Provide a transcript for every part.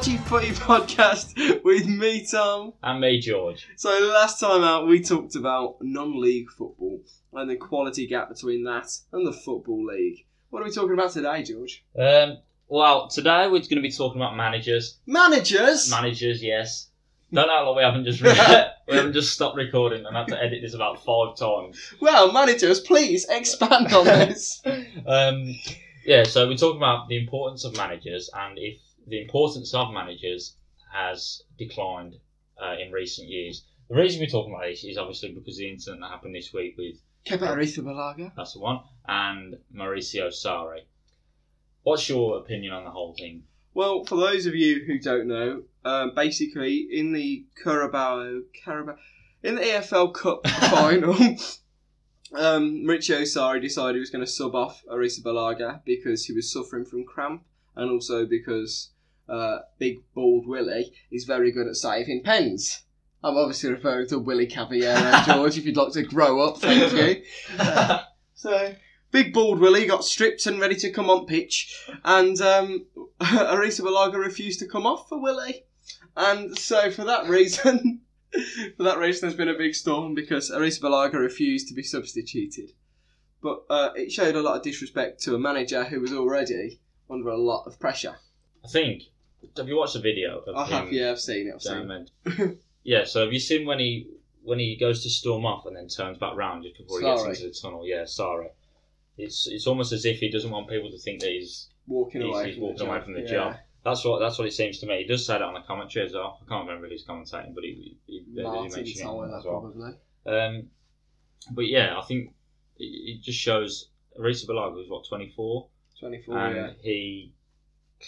Dodgy Footy podcast with me, Tom. And me, George. So last time out, we talked about non-league football and the quality gap between that and the football league. What are we talking about today, George? Um, well, today we're going to be talking about managers. Managers. Managers, yes. Don't act like we haven't just re- we haven't just stopped recording and had to edit this about five times. well, managers, please expand on this. Um, yeah, so we're talking about the importance of managers and if the importance of managers has declined uh, in recent years. The reason we're talking about this is obviously because the incident that happened this week with Kepa Arrizabalaga. that's the one and Mauricio Sarri. What's your opinion on the whole thing? Well, for those of you who don't know, um, basically in the Carabao, Carabao, in the EFL Cup final, um, Mauricio Sarri decided he was going to sub off Arrizabalaga because he was suffering from cramp and also because uh, Big Bald Willie is very good at saving pens. I'm obviously referring to Willie Caballero, George, if you'd like to grow up, thank you. So, Big Bald Willie got stripped and ready to come on pitch, and um, Arrizabalaga refused to come off for Willie. And so, for that reason, for that reason, there's been a big storm because Arrizabalaga refused to be substituted. But uh, it showed a lot of disrespect to a manager who was already under a lot of pressure. I think. Have you watched the video? Of I have, yeah, I've seen it. I've seen it. Yeah. So have you seen when he when he goes to storm off and then turns back round just before he gets into the tunnel? Yeah, sorry. It's it's almost as if he doesn't want people to think that he's Walking he's, away he's from walking the away job. from the yeah. job. That's what that's what it seems to me. He does say that on the commentary as well. I can't remember who's commentating, but he, he, he mentioned it as well. probably. Um, but yeah, I think it, it just shows Arrizabalaga was what twenty four, 24, and yeah. he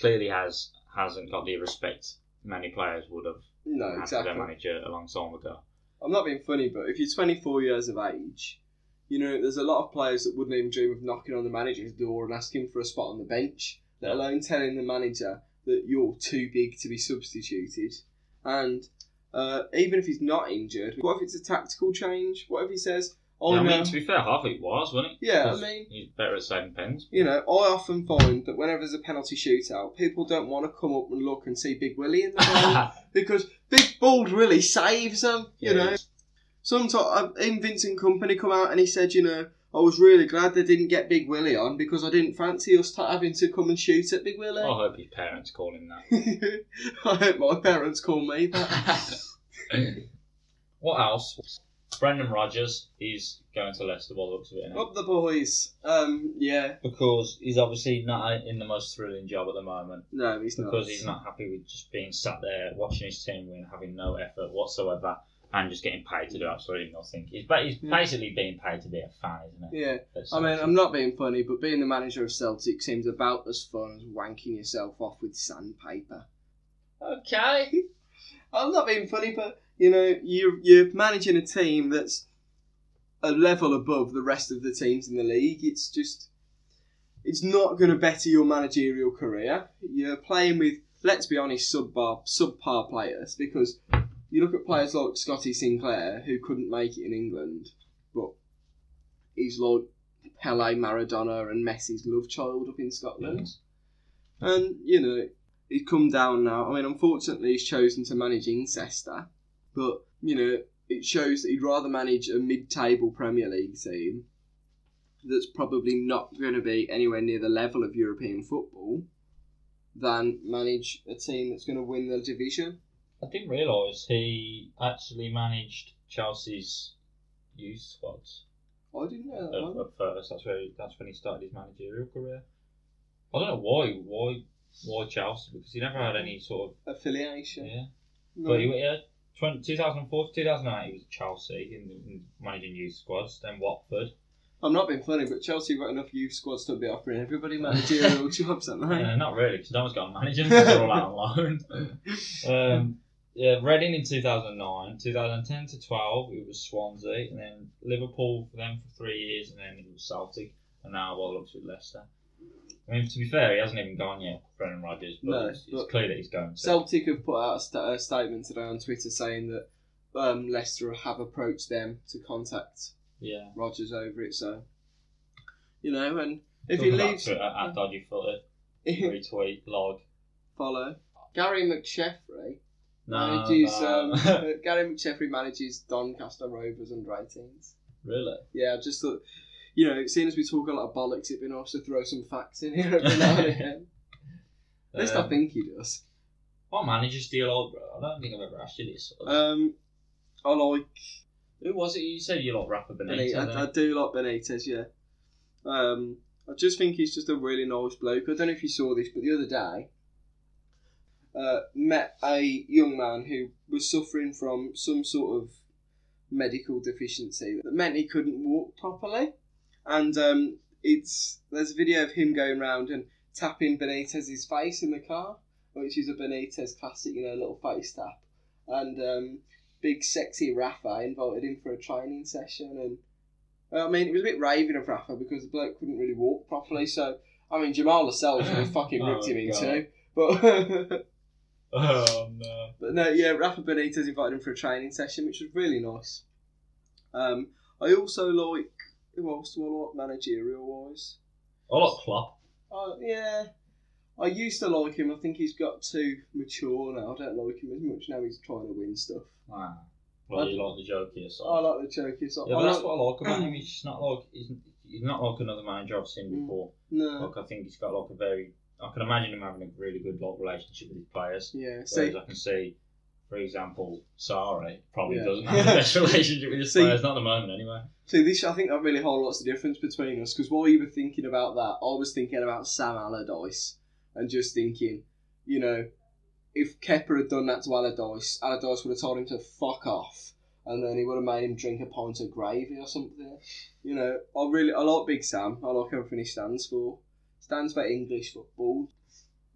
clearly has hasn't got the respect many players would have No, had for exactly. their manager a long time ago. I'm not being funny, but if you're 24 years of age, you know, there's a lot of players that wouldn't even dream of knocking on the manager's door and asking for a spot on the bench, let alone telling the manager that you're too big to be substituted. And uh, even if he's not injured, what if it's a tactical change? What if he says, oh I mean, to be fair, half it was, wasn't it? Yeah, I mean- he's better at saving pens. You know, I often find that whenever there's a penalty shootout, people don't want to come up and look and see Big Willie in the goal because Big Bald Willie saves them. You know, Sometimes uh, in Vincent Kompany come out and he said, you know, I was really glad they didn't get Big Willie on because I didn't fancy us t- having to come and shoot at Big Willie. I hope his parents call him that. I hope my parents call me that. what else? Brendan Rodgers, he's going to Leicester by the looks of it. Up the boys. Um, yeah, Because he's obviously not in the most thrilling job at the moment. no, he's not. Because he's not happy with just being sat there watching his team win, having no effort whatsoever, and just getting paid to do absolutely nothing. He's, ba- he's Yeah. basically being paid to be a fan, isn't he? Yeah, I mean. I'm not being funny, but being the manager of Celtic seems about as fun as wanking yourself off with sandpaper. Okay. I'm not being funny, but you know, you're you're managing a team that's a level above the rest of the teams in the league. It's just, it's not going to better your managerial career. You're playing with, let's be honest, subpar subpar players because you look at players like Scotty Sinclair who couldn't make it in England, but he's like Pele, Maradona, and Messi's love child up in Scotland. And, you know, he's come down now. I mean, unfortunately, he's chosen to manage Incester, but, you know, it shows that he'd rather manage a mid table Premier League team that's probably not going to be anywhere near the level of European football than manage a team that's going to win the division. I didn't realise he actually managed Chelsea's youth squads oh, I didn't know that. at, at first. That's where he, that's when he started his managerial career. I don't know why why why Chelsea because he never had any sort of Affiliation. yeah. No. But he yeah, 20, 2004 to 2008 he was at Chelsea in, in managing youth squads. Then Watford. I'm not being funny, but Chelsea got enough youth squads to be offering everybody managerial jobs, haven't they? Uh, not really, because no one's got a manager because they're all out on loan. Um, yeah, Reading in 2009, 2010 to 12 it was Swansea, and then Liverpool for them for three years, and then it was Celtic, and now well looks with Leicester. I mean, to be fair, he hasn't even gone yet, Brendan Rodgers, but No, it's, it's clear that he's going to. Celtic have put out a, sta- a statement today on Twitter saying that um, Leicester have approached them to contact yeah. Rodgers over it. So, you know, and if Talk he leaves, Twitter, at Dodgy Footed, retweet, log. follow. Gary McSheffrey No, manages. no. Um, Gary McSheffrey manages Doncaster Rovers under 18s. really? Yeah, I just thought, you know, seeing as we talk a lot of bollocks, it'd be nice to throw some facts in here every now and again. At least I Um, think he does. What managers you like, bro? I don't think I've ever asked you this. Um, I like Who was it? You said you like Rafa Benitez. Benitez. I, I do like Benitez, yeah. Um, I just think he's just a really nice bloke. I don't know if you saw this, but the other day, uh, met a young man who was suffering from some sort of medical deficiency that meant he couldn't walk properly. And um, it's there's a video of him going around and tapping Benitez's face in the car, which is a Benitez classic, you know, little face tap. And um, big sexy Rafa invited him for a training session, and I mean it was a bit raving of Rafa because the bloke couldn't really walk properly. So I mean Jamal Lascelles would have fucking ripped Oh, him in two, but. Oh no. But no, yeah, Rafa Benitez invited him for a training session, which was really nice. Um, I also like who else do I like managerial wise? I like Klopp. Uh, yeah, I used to like him. I think he's got too mature now. I don't like him as much now. He's trying to win stuff. Ah. Well, you like the jokier side. I like the choky side. yeah, I but that's like- what I like about him. He's just not like he's, he's not like another manager I've seen Mm. before. no, Like I think he's got like a very. I can imagine him having a really good like relationship with his players. yeah. Whereas See, I can see, for example, Sarri probably Yeah. doesn't have the best relationship with his See- players, not at the moment anyway. see, this I think that really highlights the difference between us. Because while you were thinking about that, I was thinking about Sam Allardyce and just thinking, you know, if Kepa had done that to Allardyce, Allardyce would have told him to fuck off, and then he would have made him drink a pint of gravy or something. You know, I really I like Big Sam. I like everything he stands for. Stands for English football.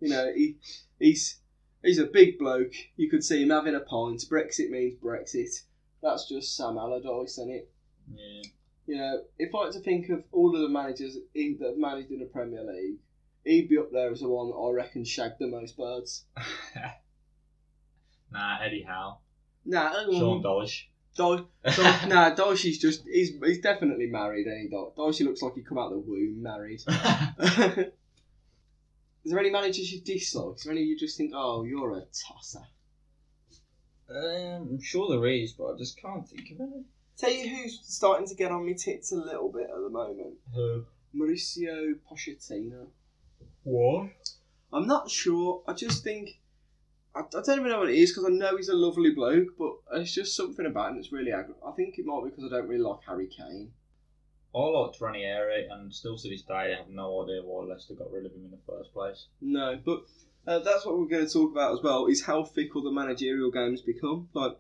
You know, he he's he's a big bloke. You could see him having a pint. Brexit means Brexit. That's just Sam Allardyce, isn't it? Yeah. You know, if I had to think of all of the managers in, that have managed in the Premier League, he'd be up there as the one that I reckon shagged the most birds. nah, Eddie Howe, Nah, Sean um, Dyche. Dy- Dy- nah, Dicey's just he's he's definitely married. Ain't he? Looks like he come out of the womb married. Is there any managers you dislike? Is there any you just think, oh, you're a tosser? um, I'm sure there is, but I just can't think of any. Tell you who's starting to get on my tits a little bit at the moment. Who? Mauricio Pochettino. What? I'm not sure. I just think I, I don't even know what it is because I know he's a lovely bloke, but it's just something about him that's really aggro. I think it might be because I don't really like Harry Kane. I liked Ranieri, and still to this day, I have no idea why Leicester got rid of him in the first place. No, but uh, that's what we're going to talk about as well. Is how fickle the managerial games become. Like,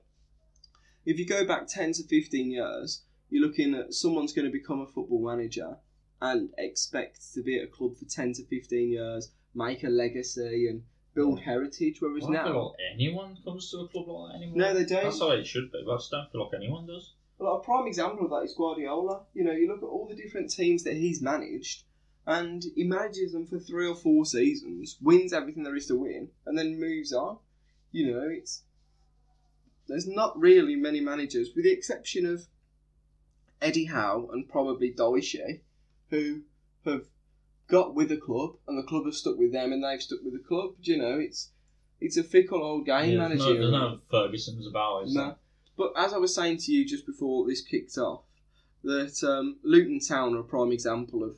if you go back ten to fifteen years, you're looking at someone's going to become a football manager and expect to be at a club for ten to fifteen years, make a legacy and build heritage. Whereas I now, feel like anyone comes to a club like that anymore. no, they don't. That's how it should be, but I just don't feel like anyone does. Well, a prime example of that is Guardiola. You know, you look at all the different teams that he's managed, and he manages them for three or four seasons, wins everything there is to win, and then moves on. You know, it's there's not really many managers, with the exception of Eddie Howe and probably Dyche, who have got with the club, and the club has stuck with them, and they've stuck with the club. Do You know, it's it's a fickle old game Yeah, there's, no, manager. there's no Ferguson's about, is No. But as I was saying to you just before this kicked off, that um, Luton Town are a prime example of,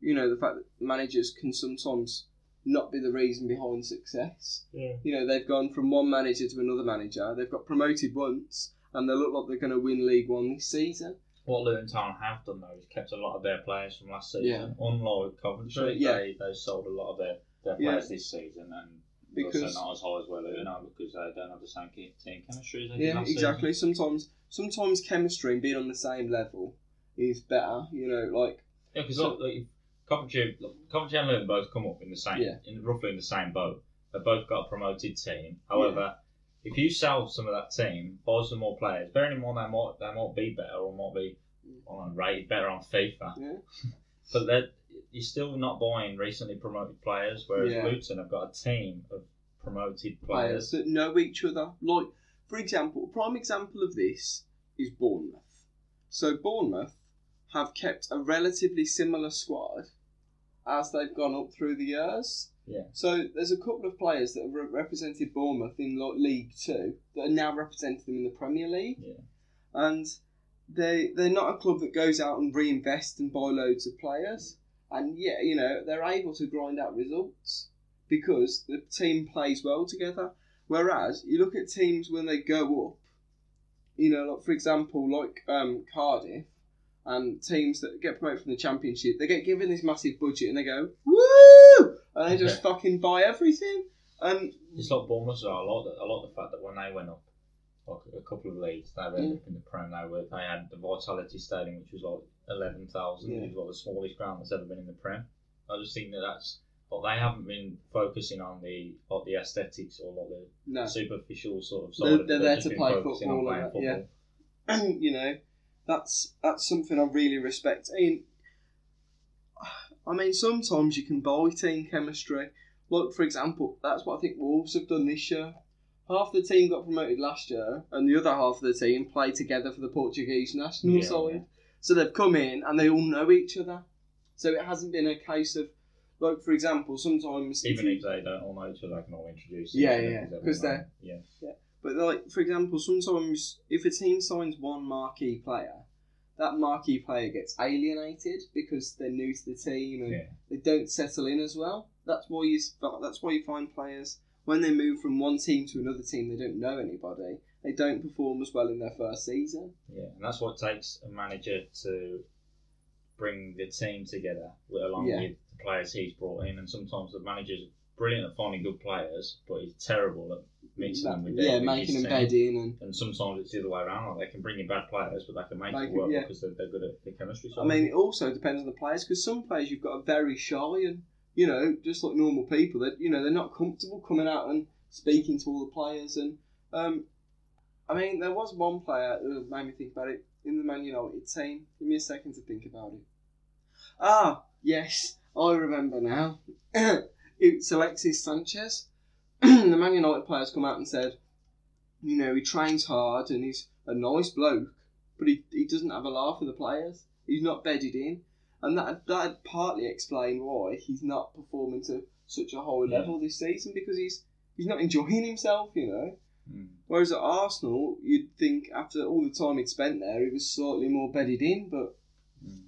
you know, the fact that managers can sometimes not be the reason behind success. Yeah. You know, they've gone from one manager to another manager. They've got promoted once, and they look like they're going to win League One this season. What Luton Town have done though is kept a lot of their players from last season. Yeah. Unlike Coventry, yeah. they they sold a lot of their, their Yeah. players this season and Because- also not as high as are because they don't have the same team chemistry as they Yeah, exactly. Sometimes, sometimes chemistry and being on the same level is better. You know, like season. Yeah, because So- like, Coventry, Coventry and Luton both come up in the same, Yeah. in roughly in the same boat. They've both got a promoted team. However, if you sell some of that team, buy some more players, bearing in mind they might they might be better or might be on rated better on FIFA. Yeah. But they're, you're still not buying recently promoted players, whereas Yeah. Luton have got a team of promoted players players. that know each other. Like, for example, a prime example of this is Bournemouth. So Bournemouth have kept a relatively similar squad as they've gone up through the years. Yeah. So there's a couple of players that have re- represented Bournemouth in like League Two that are now representing them in the Premier League. Yeah. And they they're not a club that goes out and reinvest and buy loads of players. And yeah, you know they're able to grind out results because the team plays well together. Whereas you look at teams when they go up, you know, like for example, like um, Cardiff and teams that get promoted from the Championship, they get given this massive budget and they go woo, and they just fucking buy everything. And It's like Bournemouth a lot. A lot of the fact that when they went up, like a couple of leagues, they were Yeah. up in the Prem. They were they had the Vitality Stadium, which was like eleven thousand. Yeah. Was like the smallest ground that's ever been in the Prem. I just think that that's. But they haven't been focusing on the like the aesthetics or like the no, superficial sort of They're- side. they're They've there to play on football and yeah. and you know, that's that's something I really respect. I mean, I mean, sometimes you can buy team chemistry. Like for example, that's what I think Wolves have done this year. Half the team got promoted last year, and the other half of the team played together for the Portuguese national Yeah, side. yeah. So they've come in and they all know each other. So it hasn't been a case of, like for example, sometimes Even if they don't all know each other, they can all introduce. Yeah, yeah, because they're- Yeah. yeah. But like for example, sometimes if a team signs one marquee player, that marquee player gets alienated because they're new to the team and Yeah. they don't settle in as well. That's why you that's why you find players when they move from one team to another team, they don't know anybody. They don't perform as well in their first season. Yeah, and that's what takes a manager to bring the team together along Yeah. with the players he's brought in. And sometimes the manager's brilliant at finding good players, but he's terrible at mixing them with yeah, making them bed in and And sometimes it's the other way around. Like they can bring in bad players, but they can make Make it work yeah. because they're, they're good at the chemistry. I mean, it also depends on the players because some players you've got are very shy and you know just like normal people that you know they're not comfortable coming out and speaking to all the players and um, I mean there was one player who made me think about it in the Man United team. Give me a second to think about it. Ah, yes, I remember now. it's Alexis Sanchez. the Man United players come out and said, you know, he trains hard and he's a nice bloke, but he, he doesn't have a laugh with the players. He's not bedded in, and that that partly explained why he's not performing to such a high Yeah. level this season because he's he's not enjoying himself, you know. Mm. Whereas at Arsenal, you'd think after all the time he'd spent there, he was slightly more bedded in, but Mm.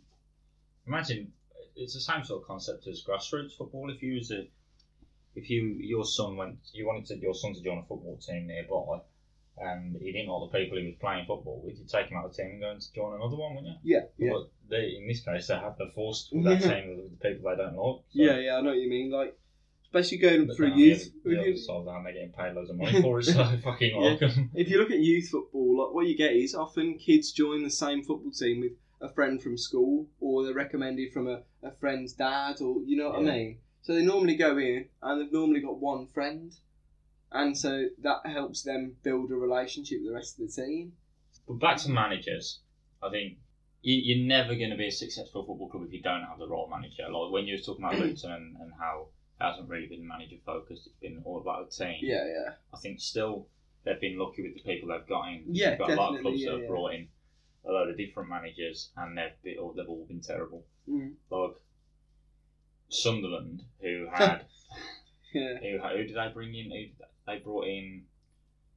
Imagine it's the same sort of concept as grassroots football. If you was a, if you your son went, you wanted to, your son to join a football team nearby, and he didn't like the people he was playing football with, you'd take him out of the team and go and join another one, wouldn't you? yeah, yeah, But they, in this case, they have the forced with that Yeah. team with the people they don't like. So, yeah, yeah. I know what you mean. Like, especially going but through youth. If you- side, then they're getting paid loads of money for it, so fucking Yeah. 'em. if you look at youth football, like what you get is often kids join the same football team with a friend from school, or they're recommended from a, a friend's dad, or you know what Yeah. I mean. So they normally go in, and they've normally got one friend, and so that helps them build a relationship with the rest of the team. But back to managers, I think you, you're never going to be a successful football club if you don't have the right manager. Like when you were talking about Luton and, and how hasn't really been manager focused, it's been all about the team. Yeah, yeah, I think still they've been lucky with the people they've got in. Yeah, You've got a lot of clubs yeah, that have yeah. brought in a load of different managers and they've been, all, they've all been terrible. Mm. Like Sunderland, who had yeah. who, who did they bring in? Who, they brought in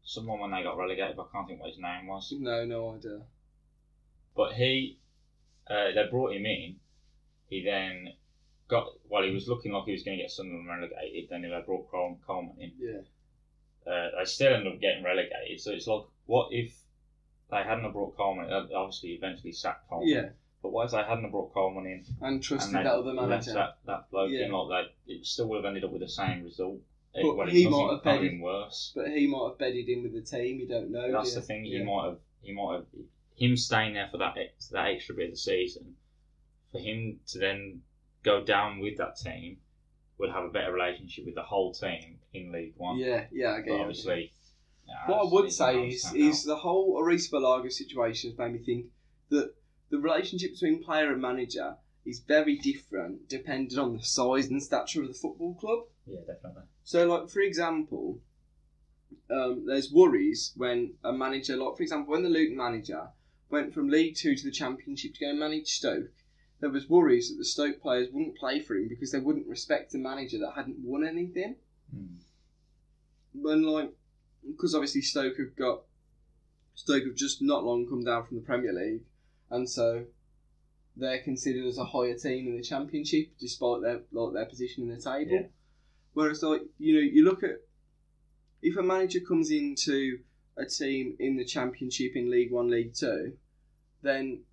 someone when they got relegated, but I can't think what his name was. No, no idea. But he, uh, they brought him in. He then got, well, he was looking like he was going to get Sunderland relegated. Then they brought Col- Coleman in. Yeah, Uh, they still ended up getting relegated. So it's like, what if they hadn't have brought Coleman? uh, Obviously, eventually sacked Coleman. yeah, But what if they hadn't have brought Coleman in and trusted and that other manager. that, that bloke Yeah. in like that? It still would have ended up with the same result. It- But well, he might have bedded- worse. But he might have bedded in with the team. You don't know. That's do the thing. He Yeah. might have. He might have. Him staying there for that that extra bit of the season, for him to then go down with that team, would have a better relationship with the whole team in League One. Yeah, yeah, I get But obviously. yeah, What I would say is, is the whole Arrizabalaga situation has made me think that the relationship between player and manager is very different depending on the size and stature of the football club. yeah, definitely. So, like for example, um, there's worries when a manager, like for example, when the Luton manager went from League Two to the Championship to go and manage Stoke, there was worries that the Stoke players wouldn't play for him because they wouldn't respect a manager that hadn't won anything. Mm. When like, because obviously Stoke have got Stoke have just not long come down from the Premier League, and so they're considered as a higher team in the Championship despite their like their position in the table. Yeah. Whereas like you know you look at if a manager comes into a team in the Championship in League One, League Two, then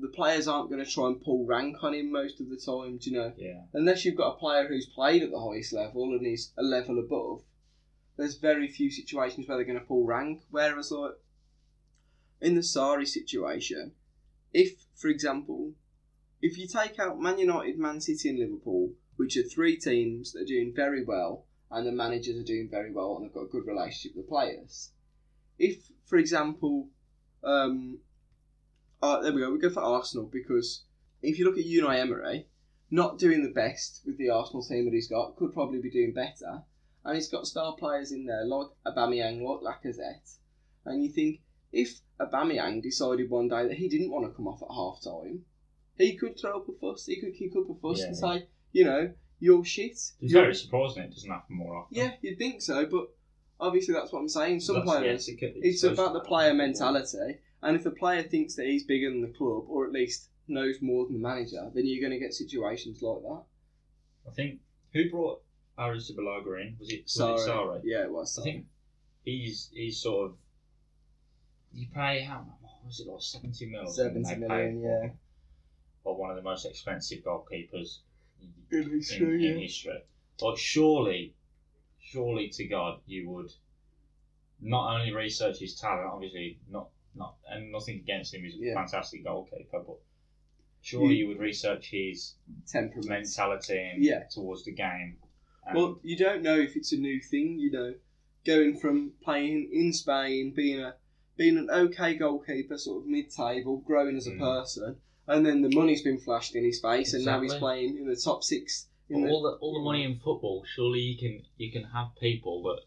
the players aren't going to try and pull rank on him most of the time. Do you know? Yeah. unless you've got a player who's played at the highest level and is a level above, there's very few situations where they're going to pull rank. Whereas, like in the Sarri situation, if, for example, if you take out Man United, Man City, and Liverpool, which are three teams that are doing very well, and the managers are doing very well and they've got a good relationship with the players, if, for example, um, uh, there we go, we go for Arsenal because if you look at Unai Emery, not doing the best with the Arsenal team that he's got, could probably be doing better. And he's got star players in there like Aubameyang, like Lacazette. And you think, if Aubameyang decided one day that he didn't want to come off at half time, he could throw up a fuss, he could kick up a fuss Yeah. and say, you know, you're shit. It's You're- very surprising it doesn't happen more often. yeah, you'd think so, but obviously that's what I'm saying. Some That's- yeah, players, it's- it's about the player happen. mentality. And if the player thinks that he's bigger than the club, or at least knows more than the manager, then you're going to get situations like that. I think who brought Arrizabalaga in? Was it was Sorry. it Sarri? Yeah, it was. I think he's he's sort of you pay how much? What was it like seventy mil? or something 70 they million, paid yeah. For one of the most expensive goalkeepers In in, history, in yeah. history. Like surely, surely to God, you would not only research his talent, obviously not not and nothing against him. He's a Yeah. fantastic goalkeeper, but surely You- you would research his Temperament. mentality and Yeah. towards the game. And Well, you don't know if it's a new thing, you know, going from playing in Spain, being a being an okay goalkeeper, sort of mid-table, growing as a Mm. person, and then the money's been flashed in his face, and now he's Exactly. playing in the top six. In But the, all the all the money in football, surely you can you can have people that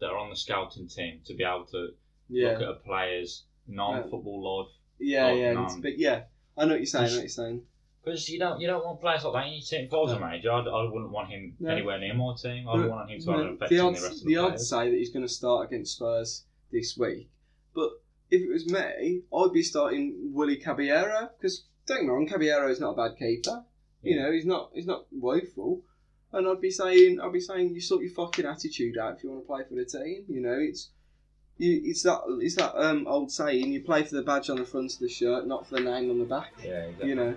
that are on the scouting team to be able to yeah, look at a player's non-football life. yeah, oh, yeah. But yeah, I know what you're saying. I know what you're saying. Because you don't you don't want players like that in your team. If I was a manager, I'd, I wouldn't want him No. anywhere near my team. I'd But- want him to have an effect the on the odds, rest of the the odds players. say that he's going to start against Spurs this week, but if it was me, I'd be starting Willie Caballero because don't get me wrong, Caballero is not a bad keeper. You Yeah. know, he's not he's not woeful, and I'd be saying I'd be saying you sort your fucking attitude out if you want to play for the team. You know, it's you, it's that it's that um old saying you play for the badge on the front of the shirt, not for the name on the back. Yeah, exactly. You know.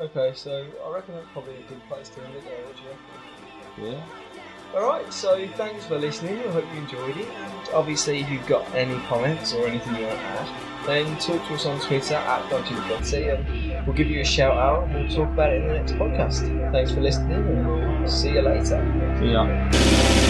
Okay, so I reckon that's probably a good place to end it there, what do you reckon? Yeah. Alright, so thanks for listening. I hope you enjoyed it. And obviously, if you've got any comments or anything you want to add, then talk to us on Twitter at Dodgy and we'll give you a shout out and we'll talk about it in the next podcast. Thanks for listening and we'll see you later. Yeah.